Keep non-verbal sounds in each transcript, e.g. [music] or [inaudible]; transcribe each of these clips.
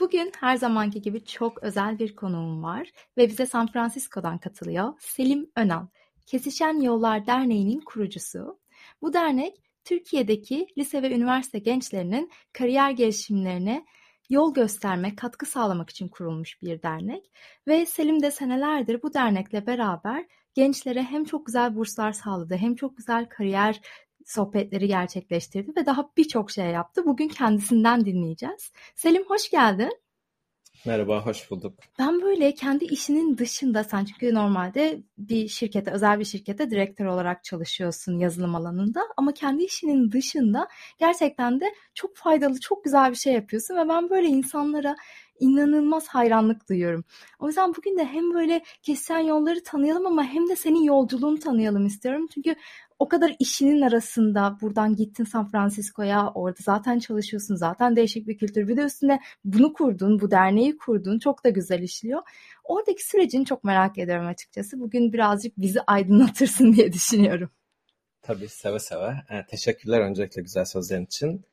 Bugün her zamanki gibi çok özel bir konuğum var ve bize San Francisco'dan katılıyor. Selim Önal, Kesişen Yollar Derneği'nin kurucusu. Bu dernek Türkiye'deki lise ve üniversite gençlerinin kariyer gelişimlerine yol gösterme, katkı sağlamak için kurulmuş bir dernek. Ve Selim de senelerdir bu dernekle beraber gençlere hem çok güzel burslar sağladı, hem çok güzel kariyer sohbetleri gerçekleştirdi ve daha birçok şey yaptı. Bugün kendisinden dinleyeceğiz. Selim hoş geldin. Merhaba, hoş bulduk. Ben böyle kendi işinin dışında, sen çünkü normalde bir şirkete, özel bir şirkete direktör olarak çalışıyorsun yazılım alanında ama kendi işinin dışında gerçekten de çok faydalı, çok güzel bir şey yapıyorsun ve ben böyle insanlara inanılmaz hayranlık duyuyorum. O yüzden bugün de hem böyle kesen yolları tanıyalım ama hem de senin yolculuğunu tanıyalım istiyorum. Çünkü o kadar işinin arasında buradan gittin San Francisco'ya orada zaten çalışıyorsun zaten değişik bir kültür bir de üstüne bunu kurdun bu derneği kurdun çok da güzel işliyor. Oradaki sürecini çok merak ediyorum açıkçası. Bugün birazcık bizi aydınlatırsın diye düşünüyorum. Tabii seve seve. E, teşekkürler öncelikle güzel sözlerin için.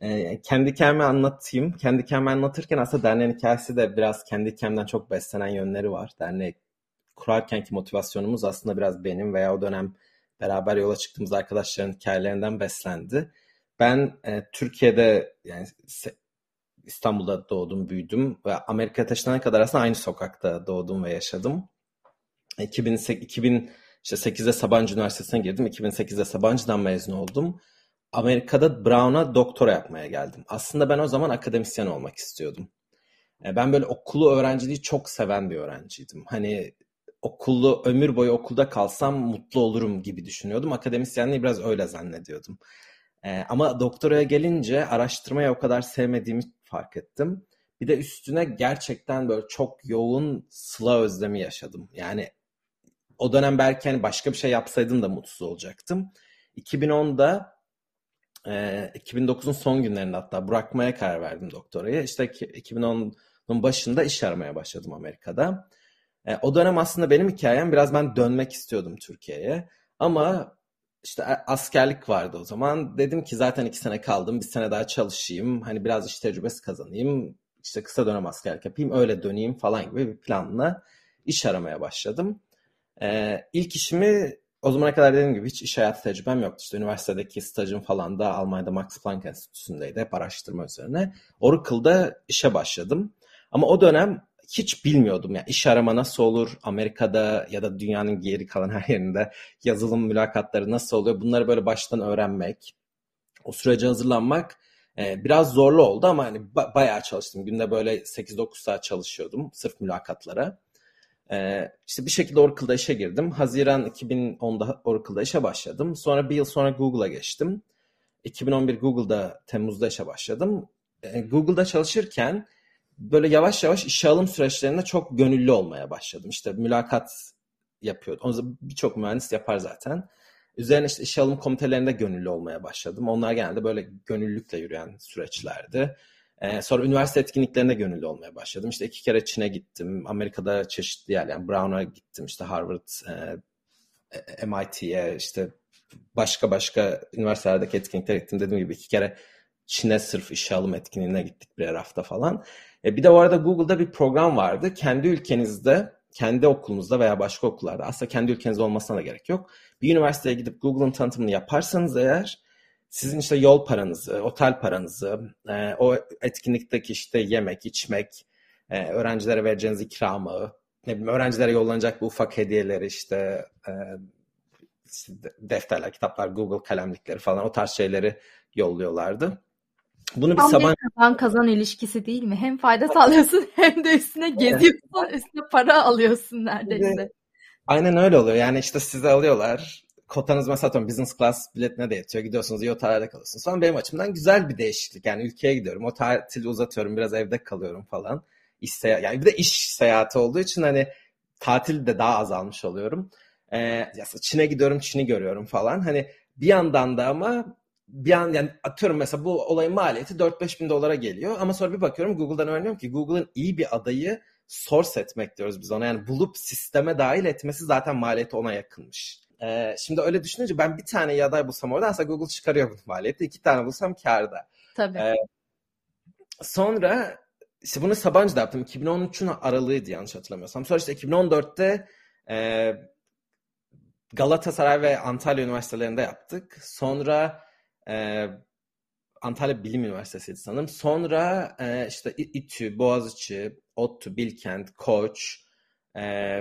E, kendi hikayemi anlatayım. Kendi hikayemi anlatırken aslında derneğin hikayesi de biraz kendi hikayemden çok beslenen yönleri var. Derneği kurarkenki motivasyonumuz aslında biraz benim veya o dönem beraber yola çıktığımız arkadaşların hikayelerinden beslendi. Ben e, Türkiye'de yani İstanbul'da doğdum, büyüdüm ve Amerika'ya taşınana kadar aslında aynı sokakta doğdum ve yaşadım. 2008, 2008'de Sabancı Üniversitesi'ne girdim. 2008'de Sabancı'dan mezun oldum. Amerika'da Brown'a doktora yapmaya geldim. Aslında ben o zaman akademisyen olmak istiyordum. E, ben böyle okulu öğrenciliği çok seven bir öğrenciydim. Hani okullu ömür boyu okulda kalsam mutlu olurum gibi düşünüyordum. Akademisyenliği biraz öyle zannediyordum. Ee, ama doktoraya gelince araştırmayı o kadar sevmediğimi fark ettim. Bir de üstüne gerçekten böyle çok yoğun sıla özlemi yaşadım. Yani o dönem belki hani başka bir şey yapsaydım da mutsuz olacaktım. 2010'da e, 2009'un son günlerinde hatta bırakmaya karar verdim doktorayı. İşte 2010'un başında iş aramaya başladım Amerika'da. E, o dönem aslında benim hikayem biraz ben dönmek istiyordum Türkiye'ye. Ama işte askerlik vardı o zaman. Dedim ki zaten iki sene kaldım. Bir sene daha çalışayım. Hani biraz iş tecrübesi kazanayım. İşte kısa dönem askerlik yapayım. Öyle döneyim falan gibi bir planla iş aramaya başladım. Ee, ilk işimi o zamana kadar dediğim gibi hiç iş hayatı tecrübem yoktu. İşte üniversitedeki stajım falan da Almanya'da Max Planck Enstitüsü'ndeydi. Hep araştırma üzerine. Oracle'da işe başladım. Ama o dönem hiç bilmiyordum. Yani iş arama nasıl olur? Amerika'da ya da dünyanın geri kalan her yerinde yazılım mülakatları nasıl oluyor? Bunları böyle baştan öğrenmek, o sürece hazırlanmak e, biraz zorlu oldu ama hani ba- bayağı çalıştım. Günde böyle 8-9 saat çalışıyordum sırf mülakatlara. E, işte bir şekilde Oracle'da işe girdim. Haziran 2010'da Oracle'da işe başladım. Sonra bir yıl sonra Google'a geçtim. 2011 Google'da Temmuz'da işe başladım. E, Google'da çalışırken böyle yavaş yavaş işe alım süreçlerinde çok gönüllü olmaya başladım. İşte mülakat yapıyordum. Onu birçok mühendis yapar zaten. Üzerine işte işe alım komitelerinde gönüllü olmaya başladım. Onlar genelde böyle gönüllülükle yürüyen süreçlerdi. Ee, sonra üniversite etkinliklerinde gönüllü olmaya başladım. İşte iki kere Çin'e gittim. Amerika'da çeşitli yer yani Brown'a gittim. İşte Harvard, e, MIT'ye işte başka başka üniversitelerdeki etkinliklere gittim. Dediğim gibi iki kere Çin'e sırf işe alım etkinliğine gittik bir hafta falan. E, bir de o arada Google'da bir program vardı. Kendi ülkenizde, kendi okulunuzda veya başka okullarda aslında kendi ülkenizde olmasına da gerek yok. Bir üniversiteye gidip Google'ın tanıtımını yaparsanız eğer sizin işte yol paranızı, otel paranızı, e, o etkinlikteki işte yemek, içmek, e, öğrencilere vereceğiniz ikramı, ne bileyim öğrencilere yollanacak bu ufak hediyeleri işte, e, işte defterler, kitaplar, Google kalemlikleri falan o tarz şeyleri yolluyorlardı. Bunu bir Tam sabah... kazan kazan ilişkisi değil mi? Hem fayda sağlıyorsun [laughs] hem de üstüne geziyorsun, üstüne para alıyorsun neredeyse. Aynen öyle oluyor. Yani işte size alıyorlar. Kotanız mesela atıyorum business class biletine de yetiyor. Gidiyorsunuz iyi otellerde kalıyorsunuz. Sonra benim açımdan güzel bir değişiklik. Yani ülkeye gidiyorum. O tatili uzatıyorum. Biraz evde kalıyorum falan. iş seyahat yani bir de iş seyahati olduğu için hani tatil de daha azalmış oluyorum. Ee, Çin'e gidiyorum, Çin'i görüyorum falan. Hani bir yandan da ama bir an yani atıyorum mesela bu olayın maliyeti 4-5 bin dolara geliyor ama sonra bir bakıyorum Google'dan öğreniyorum ki Google'ın iyi bir adayı source etmek diyoruz biz ona. Yani bulup sisteme dahil etmesi zaten maliyeti ona yakınmış. Ee, şimdi öyle düşününce ben bir tane iyi aday bulsam orada aslında Google çıkarıyor bu maliyeti. iki tane bulsam karda. Tabii. Ee, sonra işte bunu Sabancı'da yaptım. 2013'ün aralığıydı yanlış hatırlamıyorsam. Sonra işte 2014'te e, Galatasaray ve Antalya Üniversitelerinde yaptık. Sonra e, Antalya Bilim Üniversitesi'ydi sanırım. Sonra e, işte İTÜ, Boğaziçi, ODTÜ, Bilkent, Koç, e,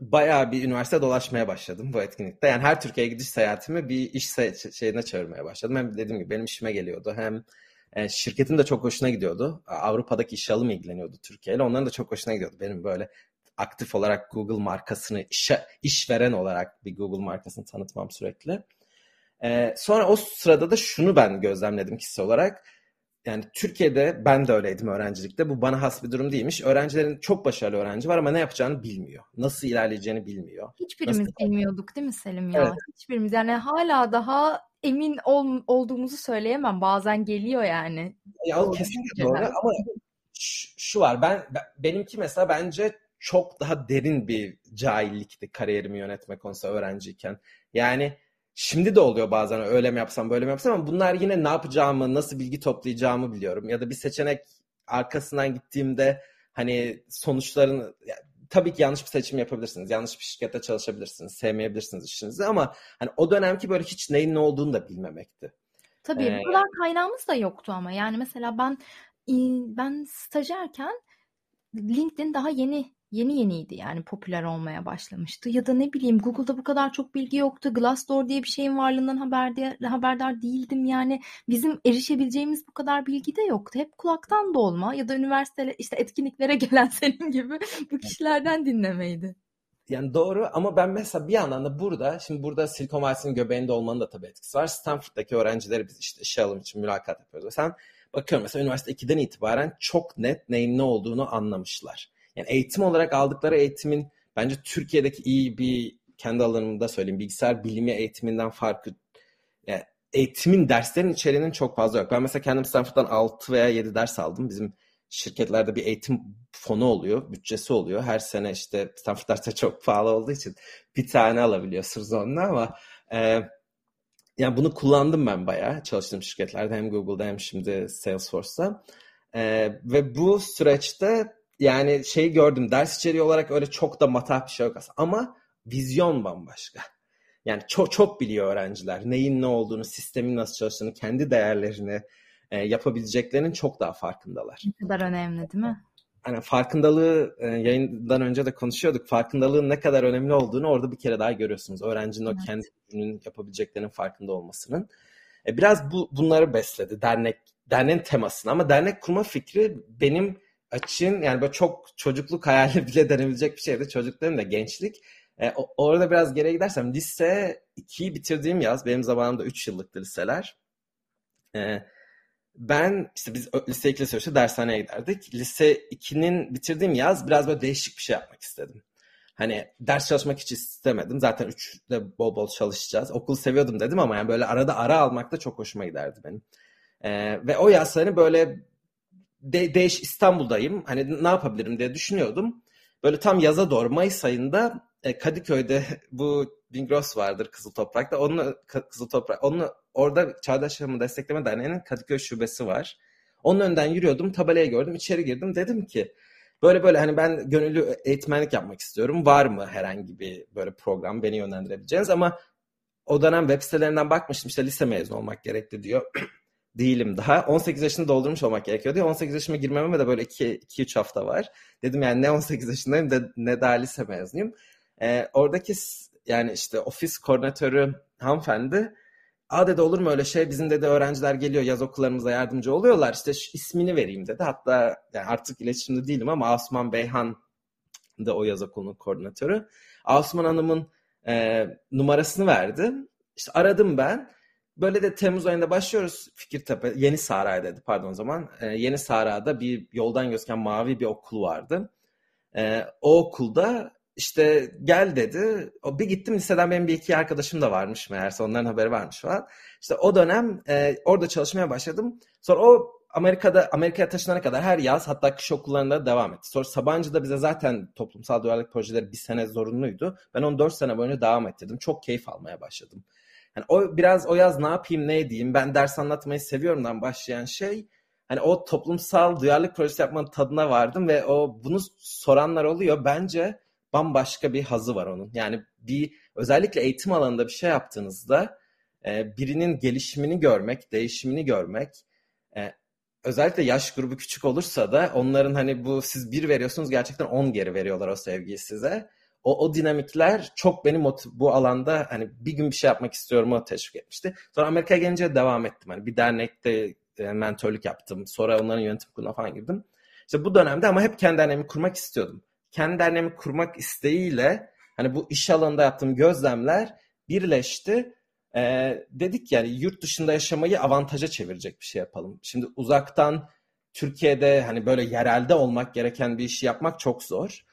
bayağı bir üniversite dolaşmaya başladım bu etkinlikte. Yani her Türkiye'ye gidiş seyahatimi bir iş şeyine çevirmeye başladım. Hem dediğim gibi benim işime geliyordu hem e, şirketin de çok hoşuna gidiyordu. Avrupa'daki iş alımı ilgileniyordu Türkiye ile. Onların da çok hoşuna gidiyordu. Benim böyle aktif olarak Google markasını işe, işveren olarak bir Google markasını tanıtmam sürekli. Ee, sonra o sırada da şunu ben gözlemledim kişisel olarak. Yani Türkiye'de ben de öyleydim öğrencilikte. Bu bana has bir durum değilmiş. Öğrencilerin çok başarılı öğrenci var ama ne yapacağını bilmiyor. Nasıl ilerleyeceğini bilmiyor. Hiçbirimiz Nasıl... bilmiyorduk değil mi Selim ya? Evet. Hiçbirimiz yani hala daha emin ol, olduğumuzu söyleyemem. Bazen geliyor yani. Ya kesinlikle doğru ama şu var ben, ben benimki mesela bence çok daha derin bir cahillikti kariyerimi yönetme konusunda öğrenciyken. Yani şimdi de oluyor bazen öyle mi yapsam böyle mi yapsam ama bunlar yine ne yapacağımı, nasıl bilgi toplayacağımı biliyorum. Ya da bir seçenek arkasından gittiğimde hani sonuçların tabii ki yanlış bir seçim yapabilirsiniz. Yanlış bir şirkette çalışabilirsiniz. Sevmeyebilirsiniz işinizi ama hani o dönemki böyle hiç neyin ne olduğunu da bilmemekti. Tabii ee, bu kadar kaynağımız da yoktu ama yani mesela ben ben stajyerken LinkedIn daha yeni yeni yeniydi yani popüler olmaya başlamıştı. Ya da ne bileyim Google'da bu kadar çok bilgi yoktu. Glassdoor diye bir şeyin varlığından haberdar, haberdar değildim. Yani bizim erişebileceğimiz bu kadar bilgi de yoktu. Hep kulaktan dolma ya da üniversite işte etkinliklere [laughs] gelen senin gibi bu kişilerden dinlemeydi. Yani doğru ama ben mesela bir yandan da burada, şimdi burada Silikon Vadisi'nin göbeğinde olmanın da tabii etkisi var. Stanford'daki öğrencileri biz işte işe alım için mülakat yapıyoruz. Sen bakıyorum mesela üniversite 2'den itibaren çok net neyin ne olduğunu anlamışlar yani eğitim olarak aldıkları eğitimin bence Türkiye'deki iyi bir kendi alanımda söyleyeyim bilgisayar bilimi eğitiminden farkı yani eğitimin derslerin içeriğinin çok fazla yok. Ben mesela kendim Stanford'dan 6 veya 7 ders aldım. Bizim şirketlerde bir eğitim fonu oluyor, bütçesi oluyor. Her sene işte Stanford dersleri çok pahalı olduğu için bir tane alabiliyorsunuz onunla ama e, yani bunu kullandım ben bayağı çalıştığım şirketlerde hem Google'da hem şimdi Salesforce'da. E, ve bu süreçte yani şey gördüm ders içeriği olarak öyle çok da matah bir şey yok aslında. Ama vizyon bambaşka. Yani çok çok biliyor öğrenciler. Neyin ne olduğunu, sistemin nasıl çalıştığını, kendi değerlerini e, yapabileceklerinin çok daha farkındalar. Ne kadar önemli değil mi? Hani farkındalığı e, yayından önce de konuşuyorduk. Farkındalığın ne kadar önemli olduğunu orada bir kere daha görüyorsunuz. Öğrencinin evet. o kendi gücünün yapabileceklerinin farkında olmasının. E, biraz bu bunları besledi dernek derneğin temasını ama dernek kurma fikri benim açın yani böyle çok çocukluk hayali [laughs] bile denebilecek bir şeydi. Çocukların da gençlik. E, orada biraz geriye gidersem lise 2'yi bitirdiğim yaz benim zamanımda 3 yıllıktı liseler. E, ben işte biz lise 2 lise 3'te dershaneye giderdik. Lise 2'nin bitirdiğim yaz biraz böyle değişik bir şey yapmak istedim. Hani ders çalışmak hiç istemedim. Zaten 3'te bol bol çalışacağız. Okul seviyordum dedim ama yani böyle arada ara almak da çok hoşuma giderdi benim. Ee, ve o yaz hani böyle de, değiş İstanbul'dayım. Hani ne yapabilirim diye düşünüyordum. Böyle tam yaza doğru Mayıs ayında e, Kadıköy'de [laughs] bu Bingros vardır Kızıl Toprak'ta. Onun Kızıl Toprak onun orada Çağdaş Yaşamı Destekleme Derneği'nin Kadıköy şubesi var. Onun önden yürüyordum. Tabelayı gördüm. içeri girdim. Dedim ki böyle böyle hani ben gönüllü eğitmenlik yapmak istiyorum. Var mı herhangi bir böyle program beni yönlendirebileceğiniz ama o dönem web sitelerinden bakmıştım işte lise mezunu olmak gerekli diyor. [clears throat] değilim daha. 18 yaşını doldurmuş olmak gerekiyor diye 18 yaşıma girmeme de böyle 2-3 hafta var. Dedim yani ne 18 yaşındayım de ne daha lise mezunuyum. Ee, oradaki yani işte ofis koordinatörü hanımefendi Aa dedi olur mu öyle şey bizim dedi öğrenciler geliyor yaz okullarımıza yardımcı oluyorlar işte ismini vereyim dedi. Hatta yani artık iletişimde değilim ama Asuman Beyhan da o yaz okulunun koordinatörü. Asuman Hanım'ın e, numarasını verdi. İşte aradım ben böyle de Temmuz ayında başlıyoruz Fikirtepe, Yeni Sahra dedi pardon o zaman. E, Yeni Sahra'da bir yoldan gözüken mavi bir okul vardı. E, o okulda işte gel dedi. O bir gittim liseden benim bir iki arkadaşım da varmış meğerse onların haberi varmış falan. İşte o dönem e, orada çalışmaya başladım. Sonra o Amerika'da Amerika'ya taşınana kadar her yaz hatta kış okullarında devam etti. Sonra Sabancı'da bize zaten toplumsal duyarlılık projeleri bir sene zorunluydu. Ben onu dört sene boyunca devam ettirdim. Çok keyif almaya başladım. Yani o biraz o yaz ne yapayım ne edeyim ben ders anlatmayı seviyorumdan başlayan şey hani o toplumsal duyarlılık projesi yapmanın tadına vardım ve o bunu soranlar oluyor. Bence bambaşka bir hazı var onun. Yani bir özellikle eğitim alanında bir şey yaptığınızda e, birinin gelişimini görmek, değişimini görmek e, özellikle yaş grubu küçük olursa da onların hani bu siz bir veriyorsunuz gerçekten on geri veriyorlar o sevgiyi size. O, o dinamikler çok beni motiv- bu alanda hani bir gün bir şey yapmak istiyorum o teşvik etmişti. Sonra Amerika'ya gelince devam ettim. Hani bir dernekte e, mentörlük yaptım. Sonra onların yönetim kuruluna falan girdim. İşte bu dönemde ama hep kendi derneğimi kurmak istiyordum. Kendi derneğimi kurmak isteğiyle hani bu iş alanında yaptığım gözlemler birleşti ee, dedik yani yurt dışında yaşamayı avantaja çevirecek bir şey yapalım. Şimdi uzaktan Türkiye'de hani böyle yerelde olmak gereken bir işi yapmak çok zor.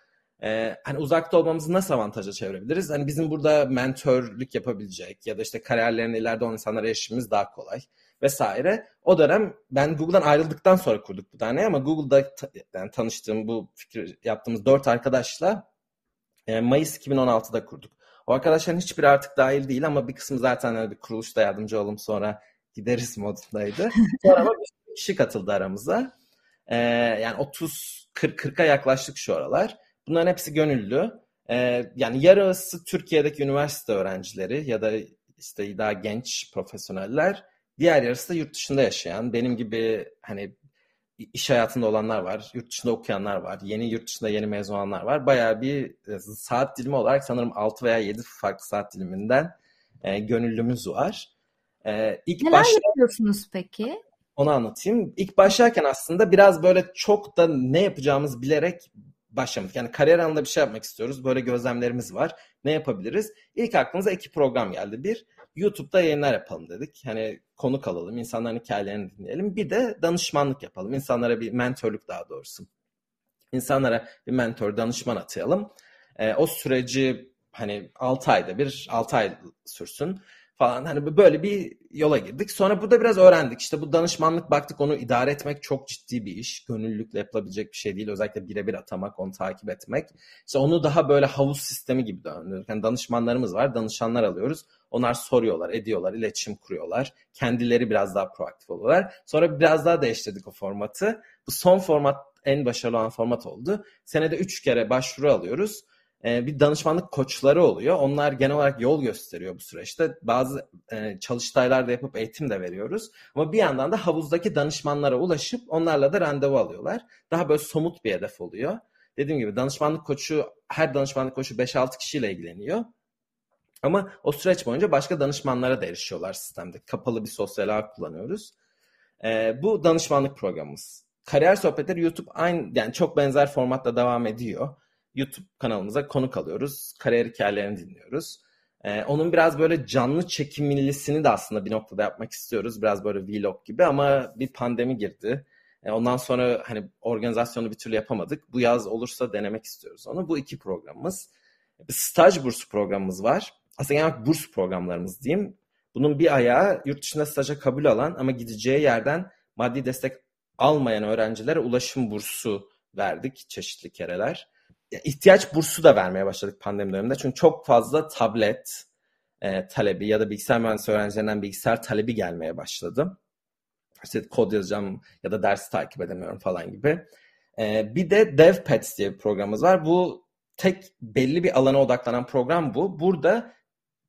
Ee, hani uzakta olmamızı nasıl avantaja çevirebiliriz? Hani bizim burada mentörlük yapabilecek ya da işte kariyerlerini ileride olan insanlara erişimimiz daha kolay vesaire. O dönem ben Google'dan ayrıldıktan sonra kurduk bu tane ama Google'da yani tanıştığım bu fikir yaptığımız dört arkadaşla e, Mayıs 2016'da kurduk. O arkadaşların hiçbiri artık dahil değil ama bir kısmı zaten hani bir kuruluşta yardımcı olalım sonra gideriz [laughs] modundaydı. Sonra ama bir kişi katıldı aramıza. Ee, yani 30 40 40'a yaklaştık şu aralar. Bunların hepsi gönüllü. Ee, yani yarısı Türkiye'deki üniversite öğrencileri ya da işte daha genç profesyoneller. Diğer yarısı da yurt dışında yaşayan, benim gibi hani iş hayatında olanlar var, yurt dışında okuyanlar var, yeni yurt dışında yeni mezun olanlar var. Bayağı bir e, saat dilimi olarak sanırım 6 veya 7 farklı saat diliminden e, gönüllümüz var. E, ilk Neler başla... yapıyorsunuz peki? Onu anlatayım. İlk başlarken aslında biraz böyle çok da ne yapacağımızı bilerek başlamadık. Yani kariyer alanında bir şey yapmak istiyoruz. Böyle gözlemlerimiz var. Ne yapabiliriz? İlk aklımıza iki program geldi. Bir, YouTube'da yayınlar yapalım dedik. Hani konuk alalım, insanların hikayelerini dinleyelim. Bir de danışmanlık yapalım. İnsanlara bir mentörlük daha doğrusu. İnsanlara bir mentor, danışman atayalım. E, o süreci hani 6 ayda bir, 6 ay sürsün falan. Hani böyle bir yola girdik. Sonra burada biraz öğrendik. İşte bu danışmanlık baktık onu idare etmek çok ciddi bir iş. Gönüllülükle yapılabilecek bir şey değil. Özellikle birebir atamak, onu takip etmek. İşte onu daha böyle havuz sistemi gibi döndürdük. Yani danışmanlarımız var, danışanlar alıyoruz. Onlar soruyorlar, ediyorlar, iletişim kuruyorlar. Kendileri biraz daha proaktif oluyorlar. Sonra biraz daha değiştirdik o formatı. Bu son format en başarılı olan format oldu. Senede 3 kere başvuru alıyoruz. Ee, bir danışmanlık koçları oluyor. Onlar genel olarak yol gösteriyor bu süreçte. Bazı e, çalıştaylar da yapıp eğitim de veriyoruz. Ama bir yandan da havuzdaki danışmanlara ulaşıp onlarla da randevu alıyorlar. Daha böyle somut bir hedef oluyor. Dediğim gibi danışmanlık koçu, her danışmanlık koçu 5-6 kişiyle ilgileniyor. Ama o süreç boyunca başka danışmanlara da erişiyorlar sistemde. Kapalı bir sosyal ağ kullanıyoruz. Ee, bu danışmanlık programımız. Kariyer sohbetleri YouTube aynı yani çok benzer formatta devam ediyor. YouTube kanalımıza konuk alıyoruz. Kariyer hikayelerini dinliyoruz. Ee, onun biraz böyle canlı çekimlisini de aslında bir noktada yapmak istiyoruz. Biraz böyle vlog gibi ama bir pandemi girdi. Ee, ondan sonra hani organizasyonu bir türlü yapamadık. Bu yaz olursa denemek istiyoruz onu. Bu iki programımız. Bir staj bursu programımız var. Aslında genel burs programlarımız diyeyim. Bunun bir ayağı yurt dışında staja kabul alan ama gideceği yerden maddi destek almayan öğrencilere ulaşım bursu verdik çeşitli kereler ihtiyaç bursu da vermeye başladık pandemi döneminde. Çünkü çok fazla tablet e, talebi ya da bilgisayar mühendisi öğrencilerinden bilgisayar talebi gelmeye başladı. İşte kod yazacağım ya da ders takip edemiyorum falan gibi. E, bir de DevPets diye bir programımız var. Bu tek belli bir alana odaklanan program bu. Burada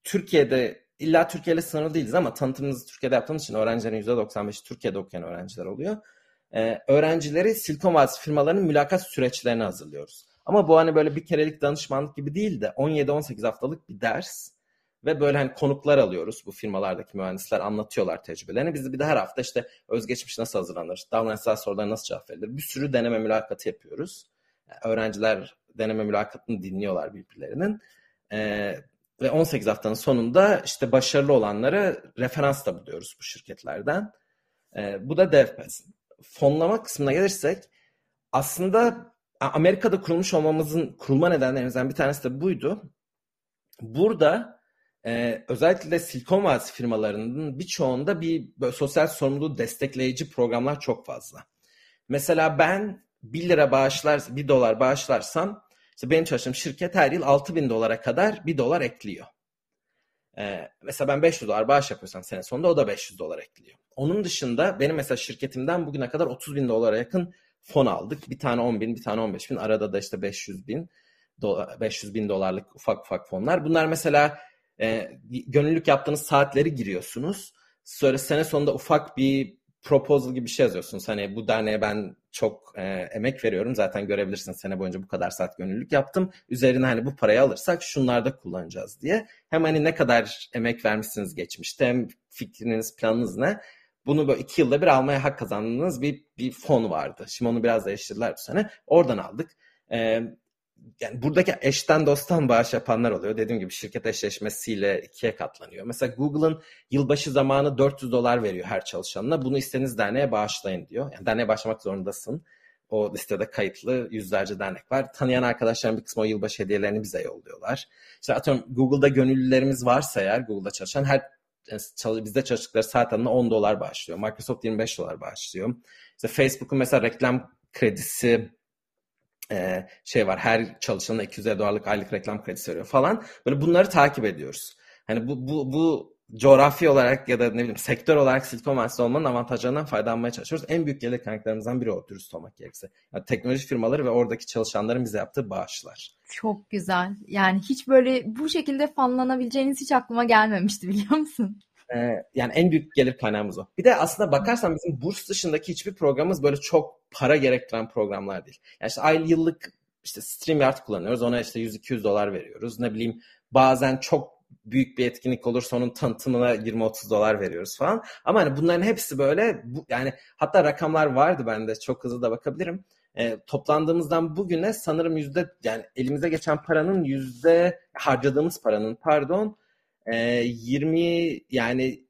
Türkiye'de illa Türkiye ile sınırlı değiliz ama tanıtımımızı Türkiye'de yaptığımız için öğrencilerin %95'i Türkiye'de okuyan öğrenciler oluyor. Ee, öğrencileri Silikon Vadisi firmalarının mülakat süreçlerini hazırlıyoruz. Ama bu hani böyle bir kerelik danışmanlık gibi değil de 17-18 haftalık bir ders ve böyle hani konuklar alıyoruz. Bu firmalardaki mühendisler anlatıyorlar tecrübelerini. Biz bir de her hafta işte özgeçmiş nasıl hazırlanır, davranışsal sorular nasıl cevap verilir. Bir sürü deneme mülakatı yapıyoruz. Yani öğrenciler deneme mülakatını dinliyorlar birbirlerinin. Ee, ve 18 haftanın sonunda işte başarılı olanları referans da buluyoruz bu şirketlerden. E, bu da DevPass. Fonlama kısmına gelirsek aslında Amerika'da kurulmuş olmamızın kurulma nedenlerimizden bir tanesi de buydu. Burada e, özellikle Silikon Vadisi firmalarının birçoğunda bir sosyal sorumluluğu destekleyici programlar çok fazla. Mesela ben 1 lira bağışlar, 1 dolar bağışlarsam işte benim çalıştığım şirket her yıl 6 bin dolara kadar 1 dolar ekliyor. Ee, mesela ben 500 dolar bağış yapıyorsam sene sonunda o da 500 dolar ekliyor. Onun dışında benim mesela şirketimden bugüne kadar 30 bin dolara yakın fon aldık. Bir tane 10 bin, bir tane 15 bin. Arada da işte 500 bin, 500 bin dolarlık ufak ufak fonlar. Bunlar mesela e, gönüllülük yaptığınız saatleri giriyorsunuz. Sonra sene sonunda ufak bir proposal gibi bir şey yazıyorsunuz. Hani bu derneğe ben çok e, emek veriyorum. Zaten görebilirsiniz sene boyunca bu kadar saat gönüllülük yaptım. Üzerine hani bu parayı alırsak şunlarda kullanacağız diye. Hem hani ne kadar emek vermişsiniz geçmişte hem fikriniz, planınız ne? Bunu böyle iki yılda bir almaya hak kazandığınız bir, bir fon vardı. Şimdi onu biraz değiştirdiler bu sene. Oradan aldık. Ee, yani buradaki eşten dosttan bağış yapanlar oluyor. Dediğim gibi şirket eşleşmesiyle ikiye katlanıyor. Mesela Google'ın yılbaşı zamanı 400 dolar veriyor her çalışanına. Bunu istediğiniz derneğe bağışlayın diyor. Yani derneğe başlamak zorundasın. O listede kayıtlı yüzlerce dernek var. Tanıyan arkadaşlarım bir kısmı o yılbaşı hediyelerini bize yolluyorlar. İşte atıyorum Google'da gönüllülerimiz varsa eğer Google'da çalışan her bizde çalıştıkları saat adına 10 dolar bağışlıyor. Microsoft 25 dolar bağışlıyor. İşte Facebook'un mesela reklam kredisi e, şey var. Her çalışanına 250 dolarlık aylık reklam kredisi veriyor falan. Böyle bunları takip ediyoruz. Hani bu, bu, bu coğrafi olarak ya da ne bileyim sektör olarak Silikon Vadisi olmanın avantajlarından faydalanmaya çalışıyoruz. En büyük gelir kaynaklarımızdan biri o dürüst olmak gerekirse. Yani teknoloji firmaları ve oradaki çalışanların bize yaptığı bağışlar. Çok güzel. Yani hiç böyle bu şekilde fanlanabileceğiniz hiç aklıma gelmemişti biliyor musun? Ee, yani en büyük gelir kaynağımız o. Bir de aslında bakarsan bizim burs dışındaki hiçbir programımız böyle çok para gerektiren programlar değil. Yani işte ay yıllık işte StreamYard kullanıyoruz. Ona işte 100-200 dolar veriyoruz. Ne bileyim bazen çok büyük bir etkinlik olursa onun tanıtımına 20-30 dolar veriyoruz falan. Ama hani bunların hepsi böyle bu, yani hatta rakamlar vardı bende çok hızlı da bakabilirim. E, toplandığımızdan bugüne sanırım yüzde yani elimize geçen paranın yüzde harcadığımız paranın pardon e, 20 yani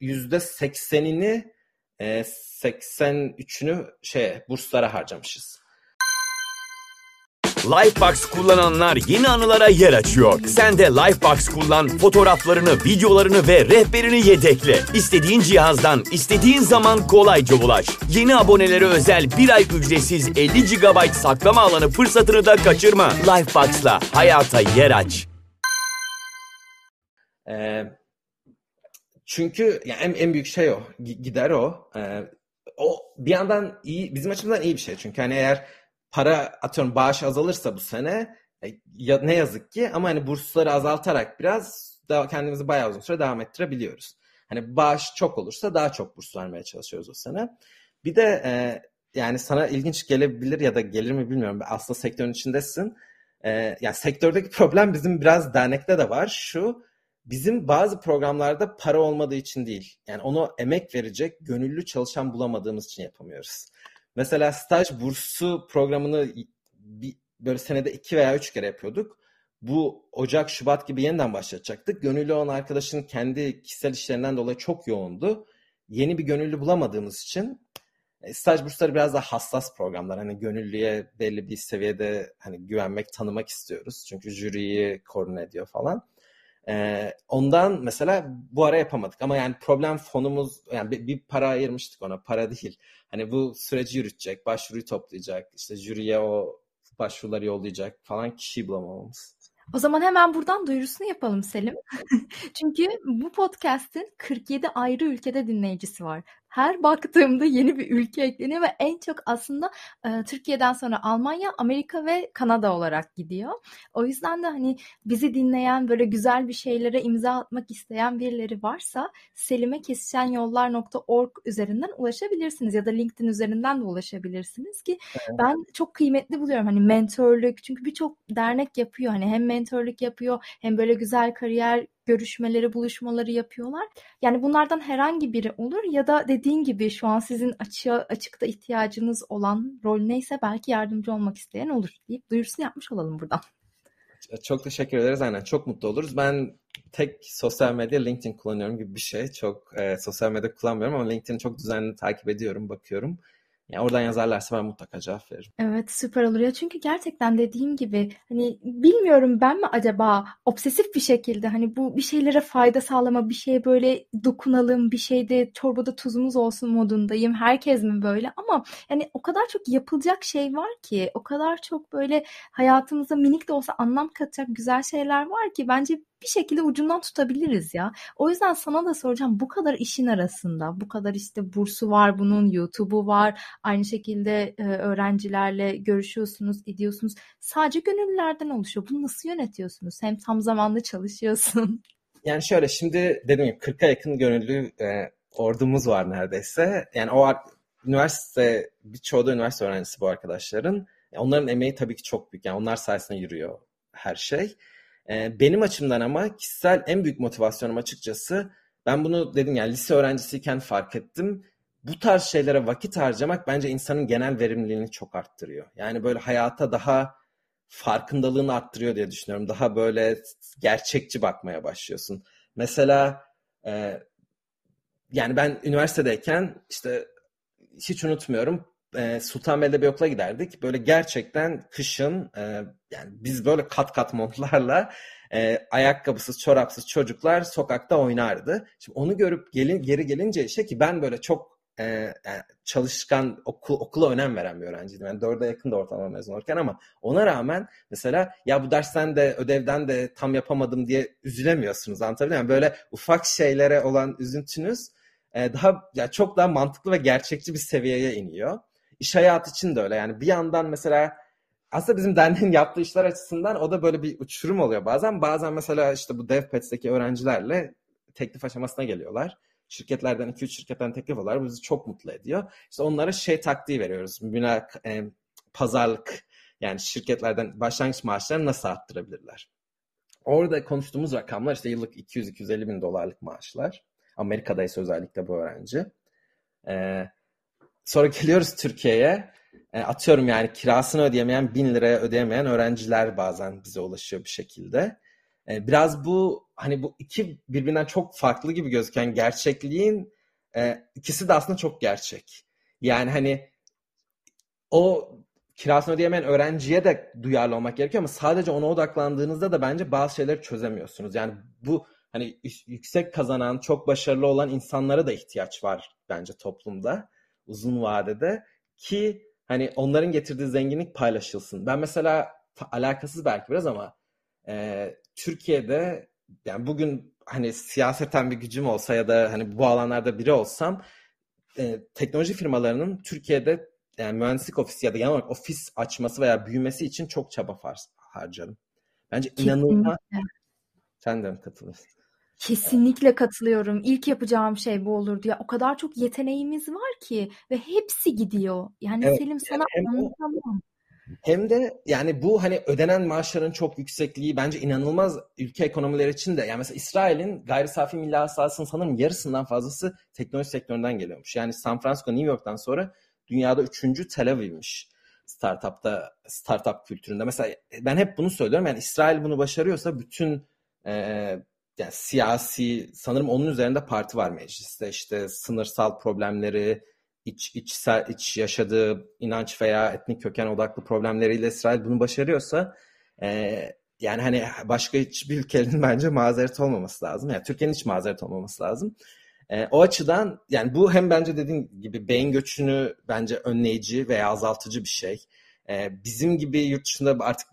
yüzde 80'ini e, 83'ünü şey burslara harcamışız. Lifebox kullananlar yeni anılara yer açıyor. Sen de Lifebox kullan, fotoğraflarını, videolarını ve rehberini yedekle. İstediğin cihazdan, istediğin zaman kolayca ulaş. Yeni abonelere özel bir ay ücretsiz 50 GB saklama alanı fırsatını da kaçırma. Lifebox'la hayata yer aç. Ee, çünkü yani en, en büyük şey o. Gider o. Ee, o bir yandan iyi, bizim açımızdan iyi bir şey. Çünkü hani eğer para atıyorum bağış azalırsa bu sene e, ya, ne yazık ki ama hani bursları azaltarak biraz daha kendimizi bayağı uzun süre devam ettirebiliyoruz. Hani bağış çok olursa daha çok burs vermeye çalışıyoruz o sene. Bir de e, yani sana ilginç gelebilir ya da gelir mi bilmiyorum. Aslında sektörün içindesin. E, yani sektördeki problem bizim biraz dernekte de var. Şu bizim bazı programlarda para olmadığı için değil. Yani onu emek verecek gönüllü çalışan bulamadığımız için yapamıyoruz. Mesela staj bursu programını bir, böyle senede iki veya üç kere yapıyorduk. Bu Ocak, Şubat gibi yeniden başlatacaktık. Gönüllü olan arkadaşın kendi kişisel işlerinden dolayı çok yoğundu. Yeni bir gönüllü bulamadığımız için e, staj bursları biraz daha hassas programlar. Hani gönüllüye belli bir seviyede hani güvenmek, tanımak istiyoruz. Çünkü jüriyi koordine ediyor falan. Ee, ondan mesela bu ara yapamadık ama yani problem fonumuz yani bir, bir para ayırmıştık ona para [laughs] değil. Hani bu süreci yürütecek, başvuruyu toplayacak, işte jüriye o başvuruları yollayacak falan kişi bulamamamız. O zaman hemen buradan duyurusunu yapalım Selim. [laughs] Çünkü bu podcast'in 47 ayrı ülkede dinleyicisi var her baktığımda yeni bir ülke ekleniyor ve en çok aslında e, Türkiye'den sonra Almanya, Amerika ve Kanada olarak gidiyor. O yüzden de hani bizi dinleyen böyle güzel bir şeylere imza atmak isteyen birileri varsa Selim'e kesişenyollar.org üzerinden ulaşabilirsiniz ya da LinkedIn üzerinden de ulaşabilirsiniz ki evet. ben çok kıymetli buluyorum hani mentorluk çünkü birçok dernek yapıyor hani hem mentorluk yapıyor hem böyle güzel kariyer görüşmeleri, buluşmaları yapıyorlar. Yani bunlardan herhangi biri olur ya da dediğin gibi şu an sizin açığa, açıkta ihtiyacınız olan rol neyse belki yardımcı olmak isteyen olur deyip duyurusunu yapmış olalım buradan. Çok teşekkür ederiz. Aynen çok mutlu oluruz. Ben tek sosyal medya LinkedIn kullanıyorum gibi bir şey. Çok e, sosyal medya kullanmıyorum ama LinkedIn'i çok düzenli takip ediyorum, bakıyorum. Yani oradan yazarlarsa ben mutlaka cevap veririm. Evet süper olur ya çünkü gerçekten dediğim gibi hani bilmiyorum ben mi acaba obsesif bir şekilde hani bu bir şeylere fayda sağlama bir şeye böyle dokunalım bir şeyde çorbada tuzumuz olsun modundayım herkes mi böyle ama yani o kadar çok yapılacak şey var ki o kadar çok böyle hayatımıza minik de olsa anlam katacak güzel şeyler var ki bence bir şekilde ucundan tutabiliriz ya. O yüzden sana da soracağım bu kadar işin arasında bu kadar işte bursu var bunun YouTube'u var aynı şekilde e, öğrencilerle görüşüyorsunuz ediyorsunuz sadece gönüllülerden oluşuyor. Bunu nasıl yönetiyorsunuz? Hem tam zamanlı çalışıyorsun. [laughs] Yani şöyle şimdi dediğim gibi 40'a yakın gönüllü e, ordumuz var neredeyse. Yani o üniversite birçoğu da üniversite öğrencisi bu arkadaşların. Onların emeği tabii ki çok büyük. Yani onlar sayesinde yürüyor her şey. E, benim açımdan ama kişisel en büyük motivasyonum açıkçası ben bunu dedim yani lise öğrencisiyken fark ettim. Bu tarz şeylere vakit harcamak bence insanın genel verimliliğini çok arttırıyor. Yani böyle hayata daha farkındalığını arttırıyor diye düşünüyorum. Daha böyle gerçekçi bakmaya başlıyorsun. Mesela e, yani ben üniversitedeyken işte hiç unutmuyorum e, Sultanbeyli'de bir giderdik. Böyle gerçekten kışın e, yani biz böyle kat kat montlarla e, ayakkabısız, çorapsız çocuklar sokakta oynardı. Şimdi onu görüp gelin geri gelince işte ki ben böyle çok e, yani çalışkan okul, okula önem veren bir öğrenciydim. Yani dörde yakın da ortalama mezun olurken ama ona rağmen mesela ya bu dersten de ödevden de tam yapamadım diye üzülemiyorsunuz anlatabiliyor muyum? Yani böyle ufak şeylere olan üzüntünüz e, daha ya çok daha mantıklı ve gerçekçi bir seviyeye iniyor. İş hayatı için de öyle. Yani bir yandan mesela aslında bizim derneğin [laughs] yaptığı işler açısından o da böyle bir uçurum oluyor bazen. Bazen mesela işte bu DevPets'teki öğrencilerle teklif aşamasına geliyorlar. Şirketlerden 2-3 şirketten teklif alıyorlar. Bu bizi çok mutlu ediyor. İşte onlara şey taktiği veriyoruz. Münak, e, pazarlık yani şirketlerden başlangıç maaşlarını nasıl arttırabilirler? Orada konuştuğumuz rakamlar işte yıllık 200-250 bin dolarlık maaşlar. Amerika'da ise özellikle bu öğrenci. Ee, Sonra geliyoruz Türkiye'ye. E, atıyorum yani kirasını ödeyemeyen, bin liraya ödeyemeyen öğrenciler bazen bize ulaşıyor bir şekilde. E, biraz bu hani bu iki birbirinden çok farklı gibi gözüken gerçekliğin e, ikisi de aslında çok gerçek. Yani hani o kirasını ödeyemeyen öğrenciye de duyarlı olmak gerekiyor ama sadece ona odaklandığınızda da bence bazı şeyleri çözemiyorsunuz. Yani bu hani yüksek kazanan, çok başarılı olan insanlara da ihtiyaç var bence toplumda uzun vadede ki hani onların getirdiği zenginlik paylaşılsın. Ben mesela alakasız belki biraz ama e, Türkiye'de yani bugün hani siyaseten bir gücüm olsa ya da hani bu alanlarda biri olsam e, teknoloji firmalarının Türkiye'de yani mühendislik ofisi ya da genel olarak ofis açması veya büyümesi için çok çaba harcarım. Bence inanılmaz. Sen de mi katılırsın? Kesinlikle katılıyorum. İlk yapacağım şey bu olurdu ya. O kadar çok yeteneğimiz var ki ve hepsi gidiyor. Yani evet, Selim sana hem anlatamam. Hem de yani bu hani ödenen maaşların çok yüksekliği bence inanılmaz ülke ekonomileri için de. Yani mesela İsrail'in gayri safi milli hasılasının sanırım yarısından fazlası teknoloji sektöründen geliyormuş. Yani San Francisco, New York'tan sonra dünyada üçüncü Tel Aviv'miş startupta, startup kültüründe. Mesela ben hep bunu söylüyorum. Yani İsrail bunu başarıyorsa bütün e, yani siyasi sanırım onun üzerinde parti var mecliste işte sınırsal problemleri iç içsel iç yaşadığı inanç veya etnik köken odaklı problemleriyle İsrail bunu başarıyorsa e, yani hani başka hiçbir ülkenin [laughs] bence mazeret olmaması lazım. Yani Türkiye'nin hiç mazeret olmaması lazım. E, o açıdan yani bu hem bence dediğim gibi beyin göçünü bence önleyici veya azaltıcı bir şey. E, bizim gibi yurt dışında artık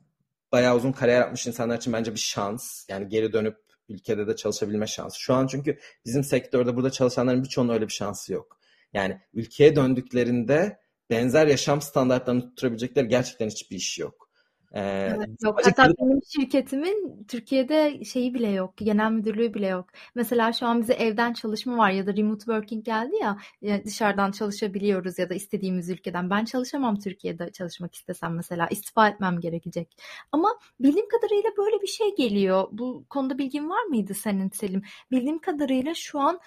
bayağı uzun kariyer yapmış insanlar için bence bir şans. Yani geri dönüp ülkede de çalışabilme şansı. Şu an çünkü bizim sektörde burada çalışanların birçoğunun öyle bir şansı yok. Yani ülkeye döndüklerinde benzer yaşam standartlarını tutturabilecekleri gerçekten hiçbir iş yok. Ee, evet, yok. Hatta benim şirketimin Türkiye'de şeyi bile yok. Genel müdürlüğü bile yok. Mesela şu an bize evden çalışma var ya da remote working geldi ya dışarıdan çalışabiliyoruz ya da istediğimiz ülkeden. Ben çalışamam Türkiye'de çalışmak istesem mesela istifa etmem gerekecek. Ama bildiğim kadarıyla böyle bir şey geliyor. Bu konuda bilgin var mıydı senin Selim? Bildiğim kadarıyla şu an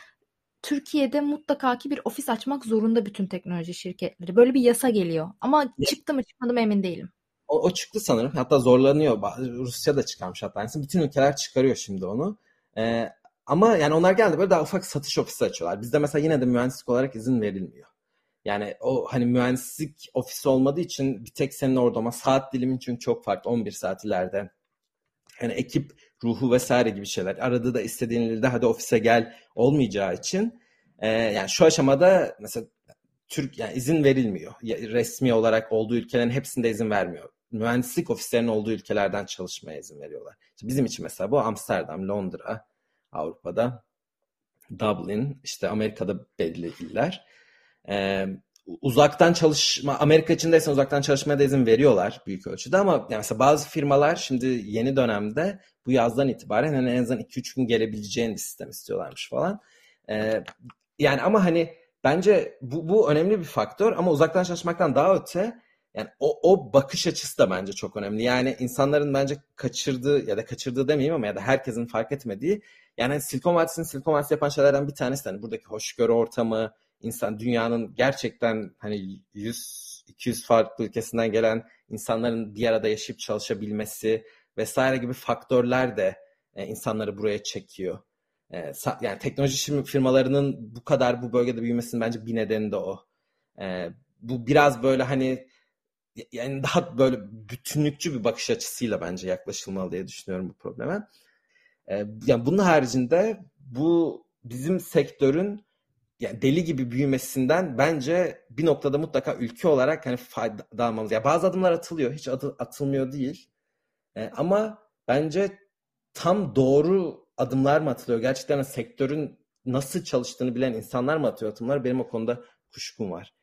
Türkiye'de mutlaka ki bir ofis açmak zorunda bütün teknoloji şirketleri. Böyle bir yasa geliyor. Ama çıktı mı çıkmadı mı emin değilim. O, o çıktı sanırım. Hatta zorlanıyor. Rusya da çıkarmış hatta. Yani bütün ülkeler çıkarıyor şimdi onu. Ee, ama yani onlar geldi böyle daha ufak satış ofisi açıyorlar. Bizde mesela yine de mühendislik olarak izin verilmiyor. Yani o hani mühendislik ofisi olmadığı için bir tek senin orada ama saat dilimin çünkü çok farklı 11 saat ileride. Yani ekip ruhu vesaire gibi şeyler. Arada da istediğin ilde hadi ofise gel olmayacağı için e, yani şu aşamada mesela Türk yani izin verilmiyor. Resmi olarak olduğu ülkelerin hepsinde izin vermiyor. Mühendislik ofislerinin olduğu ülkelerden çalışmaya izin veriyorlar. İşte bizim için mesela bu Amsterdam, Londra, Avrupa'da, Dublin, işte Amerika'da belli iller. Ee, uzaktan çalışma, Amerika içindeysen uzaktan çalışmaya da izin veriyorlar büyük ölçüde ama yani mesela bazı firmalar şimdi yeni dönemde bu yazdan itibaren hani en azından 2-3 gün gelebileceğin bir sistem istiyorlarmış falan. Ee, yani ama hani bence bu, bu önemli bir faktör ama uzaktan çalışmaktan daha öte yani o, o bakış açısı da bence çok önemli. Yani insanların bence kaçırdığı ya da kaçırdığı demeyeyim ama ya da herkesin fark etmediği yani hani Silikon Vadisi'nin Silikon Vadisi yapan şeylerden bir tanesi hani buradaki hoşgörü ortamı, insan dünyanın gerçekten hani 100 200 farklı ülkesinden gelen insanların bir arada yaşayıp çalışabilmesi vesaire gibi faktörler de e, insanları buraya çekiyor. E, yani teknoloji firmalarının bu kadar bu bölgede büyümesinin bence bir nedeni de o. E, bu biraz böyle hani yani daha böyle bütünlükçü bir bakış açısıyla bence yaklaşılmalı diye düşünüyorum bu probleme. E, yani bunun haricinde bu bizim sektörün yani deli gibi büyümesinden bence bir noktada mutlaka ülke olarak hani fayda almamız. Ya yani bazı adımlar atılıyor, hiç adı, atılmıyor değil. E, ama bence tam doğru adımlar mı atılıyor? Gerçekten sektörün nasıl çalıştığını bilen insanlar mı atıyor adımlar? Benim o konuda kuşkum var.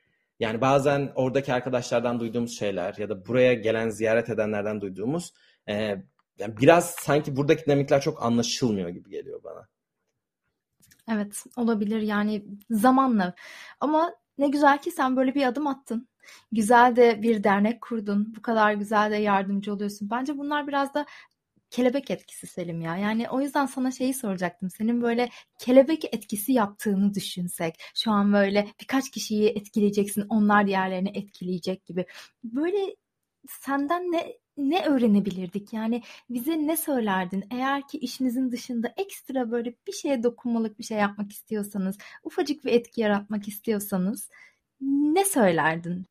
Yani bazen oradaki arkadaşlardan duyduğumuz şeyler ya da buraya gelen ziyaret edenlerden duyduğumuz e, yani biraz sanki buradaki dinamikler çok anlaşılmıyor gibi geliyor bana. Evet, olabilir yani zamanla. Ama ne güzel ki sen böyle bir adım attın. Güzel de bir dernek kurdun. Bu kadar güzel de yardımcı oluyorsun. Bence bunlar biraz da kelebek etkisi Selim ya. Yani o yüzden sana şeyi soracaktım. Senin böyle kelebek etkisi yaptığını düşünsek. Şu an böyle birkaç kişiyi etkileyeceksin. Onlar diğerlerini etkileyecek gibi. Böyle senden ne ne öğrenebilirdik? Yani bize ne söylerdin? Eğer ki işinizin dışında ekstra böyle bir şeye dokunmalık bir şey yapmak istiyorsanız, ufacık bir etki yaratmak istiyorsanız ne söylerdin?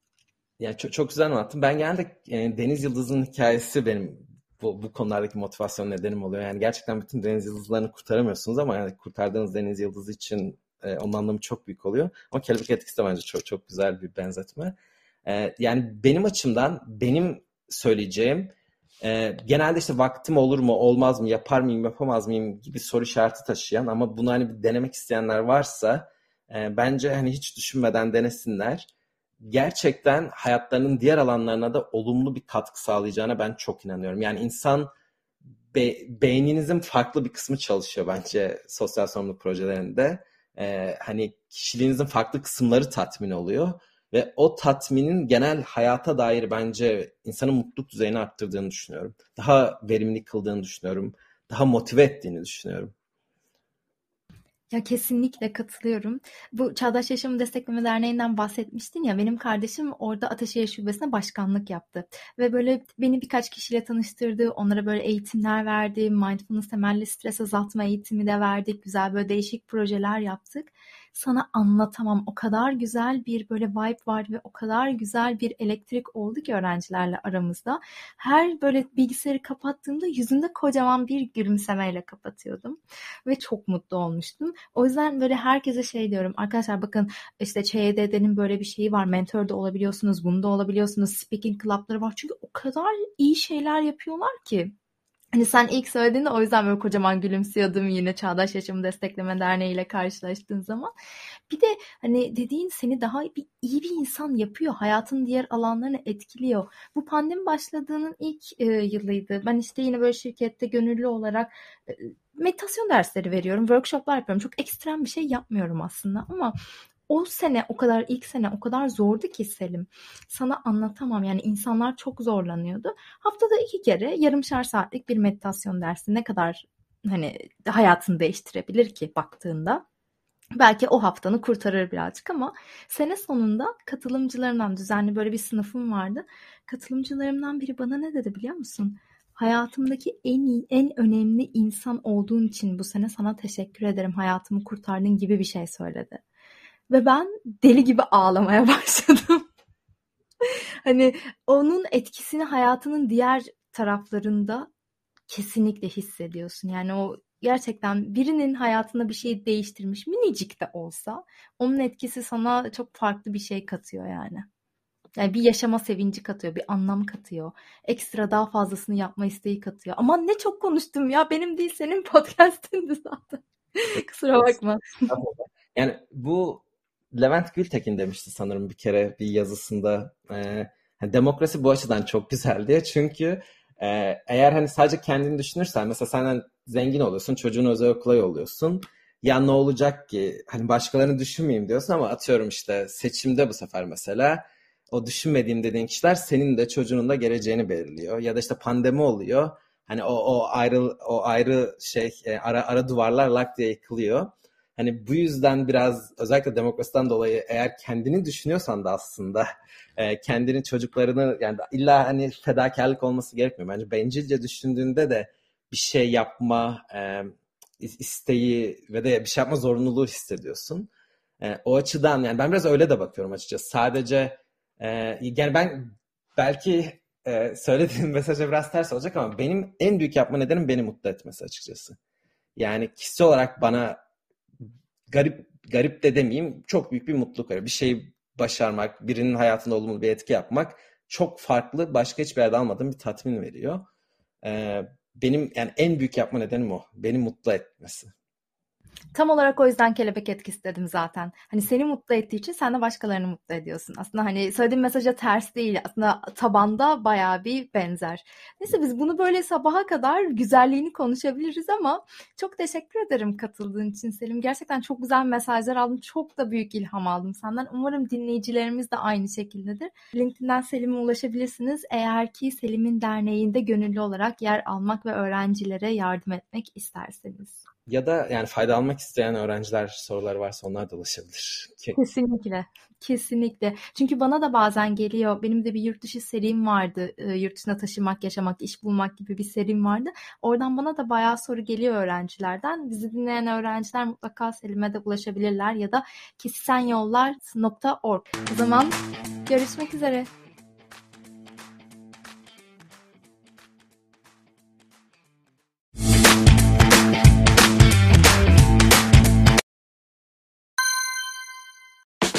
Ya çok, çok güzel anlattın. Ben genelde e, Deniz Yıldız'ın hikayesi benim bu, bu konulardaki motivasyon nedenim oluyor. Yani gerçekten bütün deniz yıldızlarını kurtaramıyorsunuz ama yani kurtardığınız deniz yıldızı için e, onun anlamı çok büyük oluyor. Ama kelebek etkisi de bence çok çok güzel bir benzetme. E, yani benim açımdan benim söyleyeceğim e, genelde işte vaktim olur mu olmaz mı yapar mıyım yapamaz mıyım gibi soru işareti taşıyan ama bunu hani bir denemek isteyenler varsa e, bence hani hiç düşünmeden denesinler. Gerçekten hayatlarının diğer alanlarına da olumlu bir katkı sağlayacağına ben çok inanıyorum. Yani insan be, beyninizin farklı bir kısmı çalışıyor bence sosyal sorumluluk projelerinde. Ee, hani kişiliğinizin farklı kısımları tatmin oluyor ve o tatminin genel hayata dair bence insanın mutluluk düzeyini arttırdığını düşünüyorum. Daha verimli kıldığını düşünüyorum. Daha motive ettiğini düşünüyorum. Ya kesinlikle katılıyorum. Bu Çağdaş Yaşamı Destekleme Derneği'nden bahsetmiştin ya benim kardeşim orada Ataşehir Şubesi'ne başkanlık yaptı. Ve böyle beni birkaç kişiyle tanıştırdı. Onlara böyle eğitimler verdi. Mindfulness temelli stres azaltma eğitimi de verdik. Güzel böyle değişik projeler yaptık sana anlatamam. O kadar güzel bir böyle vibe var ve o kadar güzel bir elektrik oldu ki öğrencilerle aramızda. Her böyle bilgisayarı kapattığımda yüzünde kocaman bir gülümsemeyle kapatıyordum. Ve çok mutlu olmuştum. O yüzden böyle herkese şey diyorum. Arkadaşlar bakın işte ÇYD'nin böyle bir şeyi var. Mentor da olabiliyorsunuz. Bunu da olabiliyorsunuz. Speaking club'ları var. Çünkü o kadar iyi şeyler yapıyorlar ki. Hani sen ilk söylediğinde o yüzden böyle kocaman gülümsüyordum yine Çağdaş Yaşamı Destekleme Derneği ile karşılaştığın zaman. Bir de hani dediğin seni daha bir, iyi bir insan yapıyor. Hayatın diğer alanlarını etkiliyor. Bu pandemi başladığının ilk e, yılıydı. Ben işte yine böyle şirkette gönüllü olarak e, meditasyon dersleri veriyorum. Workshoplar yapıyorum. Çok ekstrem bir şey yapmıyorum aslında ama o sene o kadar ilk sene o kadar zordu ki Selim. Sana anlatamam yani insanlar çok zorlanıyordu. Haftada iki kere yarımşar saatlik bir meditasyon dersi ne kadar hani hayatını değiştirebilir ki baktığında. belki o haftanı kurtarır birazcık ama sene sonunda katılımcılarımdan düzenli böyle bir sınıfım vardı. Katılımcılarımdan biri bana ne dedi biliyor musun? Hayatımdaki en iyi, en önemli insan olduğun için bu sene sana teşekkür ederim. Hayatımı kurtardın gibi bir şey söyledi. Ve ben deli gibi ağlamaya [laughs] başladım. hani onun etkisini hayatının diğer taraflarında kesinlikle hissediyorsun. Yani o gerçekten birinin hayatında bir şey değiştirmiş minicik de olsa onun etkisi sana çok farklı bir şey katıyor yani. Yani bir yaşama sevinci katıyor, bir anlam katıyor. Ekstra daha fazlasını yapma isteği katıyor. Aman ne çok konuştum ya benim değil senin [laughs] podcast'indi zaten. Kusura bakma. Yani bu Levent Gültekin demişti sanırım bir kere bir yazısında. Ee, demokrasi bu açıdan çok güzel diye. Çünkü e, eğer hani sadece kendini düşünürsen mesela senden zengin oluyorsun, çocuğunu özel okula yolluyorsun. Ya ne olacak ki? Hani başkalarını düşünmeyeyim diyorsun ama atıyorum işte seçimde bu sefer mesela o düşünmediğim dediğin kişiler senin de çocuğunun da geleceğini belirliyor. Ya da işte pandemi oluyor. Hani o, o ayrı o ayrı şey e, ara ara duvarlar lak diye yıkılıyor. Hani bu yüzden biraz özellikle demokrasiden dolayı eğer kendini düşünüyorsan da aslında e, kendini çocuklarını yani illa hani fedakarlık olması gerekmiyor. Bence bencilce düşündüğünde de bir şey yapma e, isteği ve de bir şey yapma zorunluluğu hissediyorsun. E, o açıdan yani ben biraz öyle de bakıyorum açıkçası. Sadece e, yani ben belki e, söylediğim [laughs] mesaja biraz ters olacak ama benim en büyük yapma nedenim beni mutlu etmesi açıkçası. Yani kişi olarak bana garip garip de demeyeyim çok büyük bir mutluluk veriyor. Bir şeyi başarmak, birinin hayatında olumlu bir etki yapmak çok farklı, başka hiçbir yerde almadığım bir tatmin veriyor. Ee, benim yani en büyük yapma nedenim o. Beni mutlu etmesi. Tam olarak o yüzden kelebek etkisi dedim zaten. Hani seni mutlu ettiği için sen de başkalarını mutlu ediyorsun. Aslında hani söylediğim mesaja ters değil. Aslında tabanda bayağı bir benzer. Neyse biz bunu böyle sabaha kadar güzelliğini konuşabiliriz ama çok teşekkür ederim katıldığın için Selim. Gerçekten çok güzel mesajlar aldım. Çok da büyük ilham aldım senden. Umarım dinleyicilerimiz de aynı şekildedir. LinkedIn'den Selim'e ulaşabilirsiniz. Eğer ki Selim'in derneğinde gönüllü olarak yer almak ve öğrencilere yardım etmek isterseniz. Ya da yani fayda almak isteyen öğrenciler soruları varsa onlar da ulaşabilir. Kesinlikle. Kesinlikle. Çünkü bana da bazen geliyor. Benim de bir yurt dışı serim vardı. E, yurt dışına taşımak, yaşamak, iş bulmak gibi bir serim vardı. Oradan bana da bayağı soru geliyor öğrencilerden. Bizi dinleyen öğrenciler mutlaka Selim'e de ulaşabilirler ya da kesisanyollar.org. O zaman görüşmek üzere.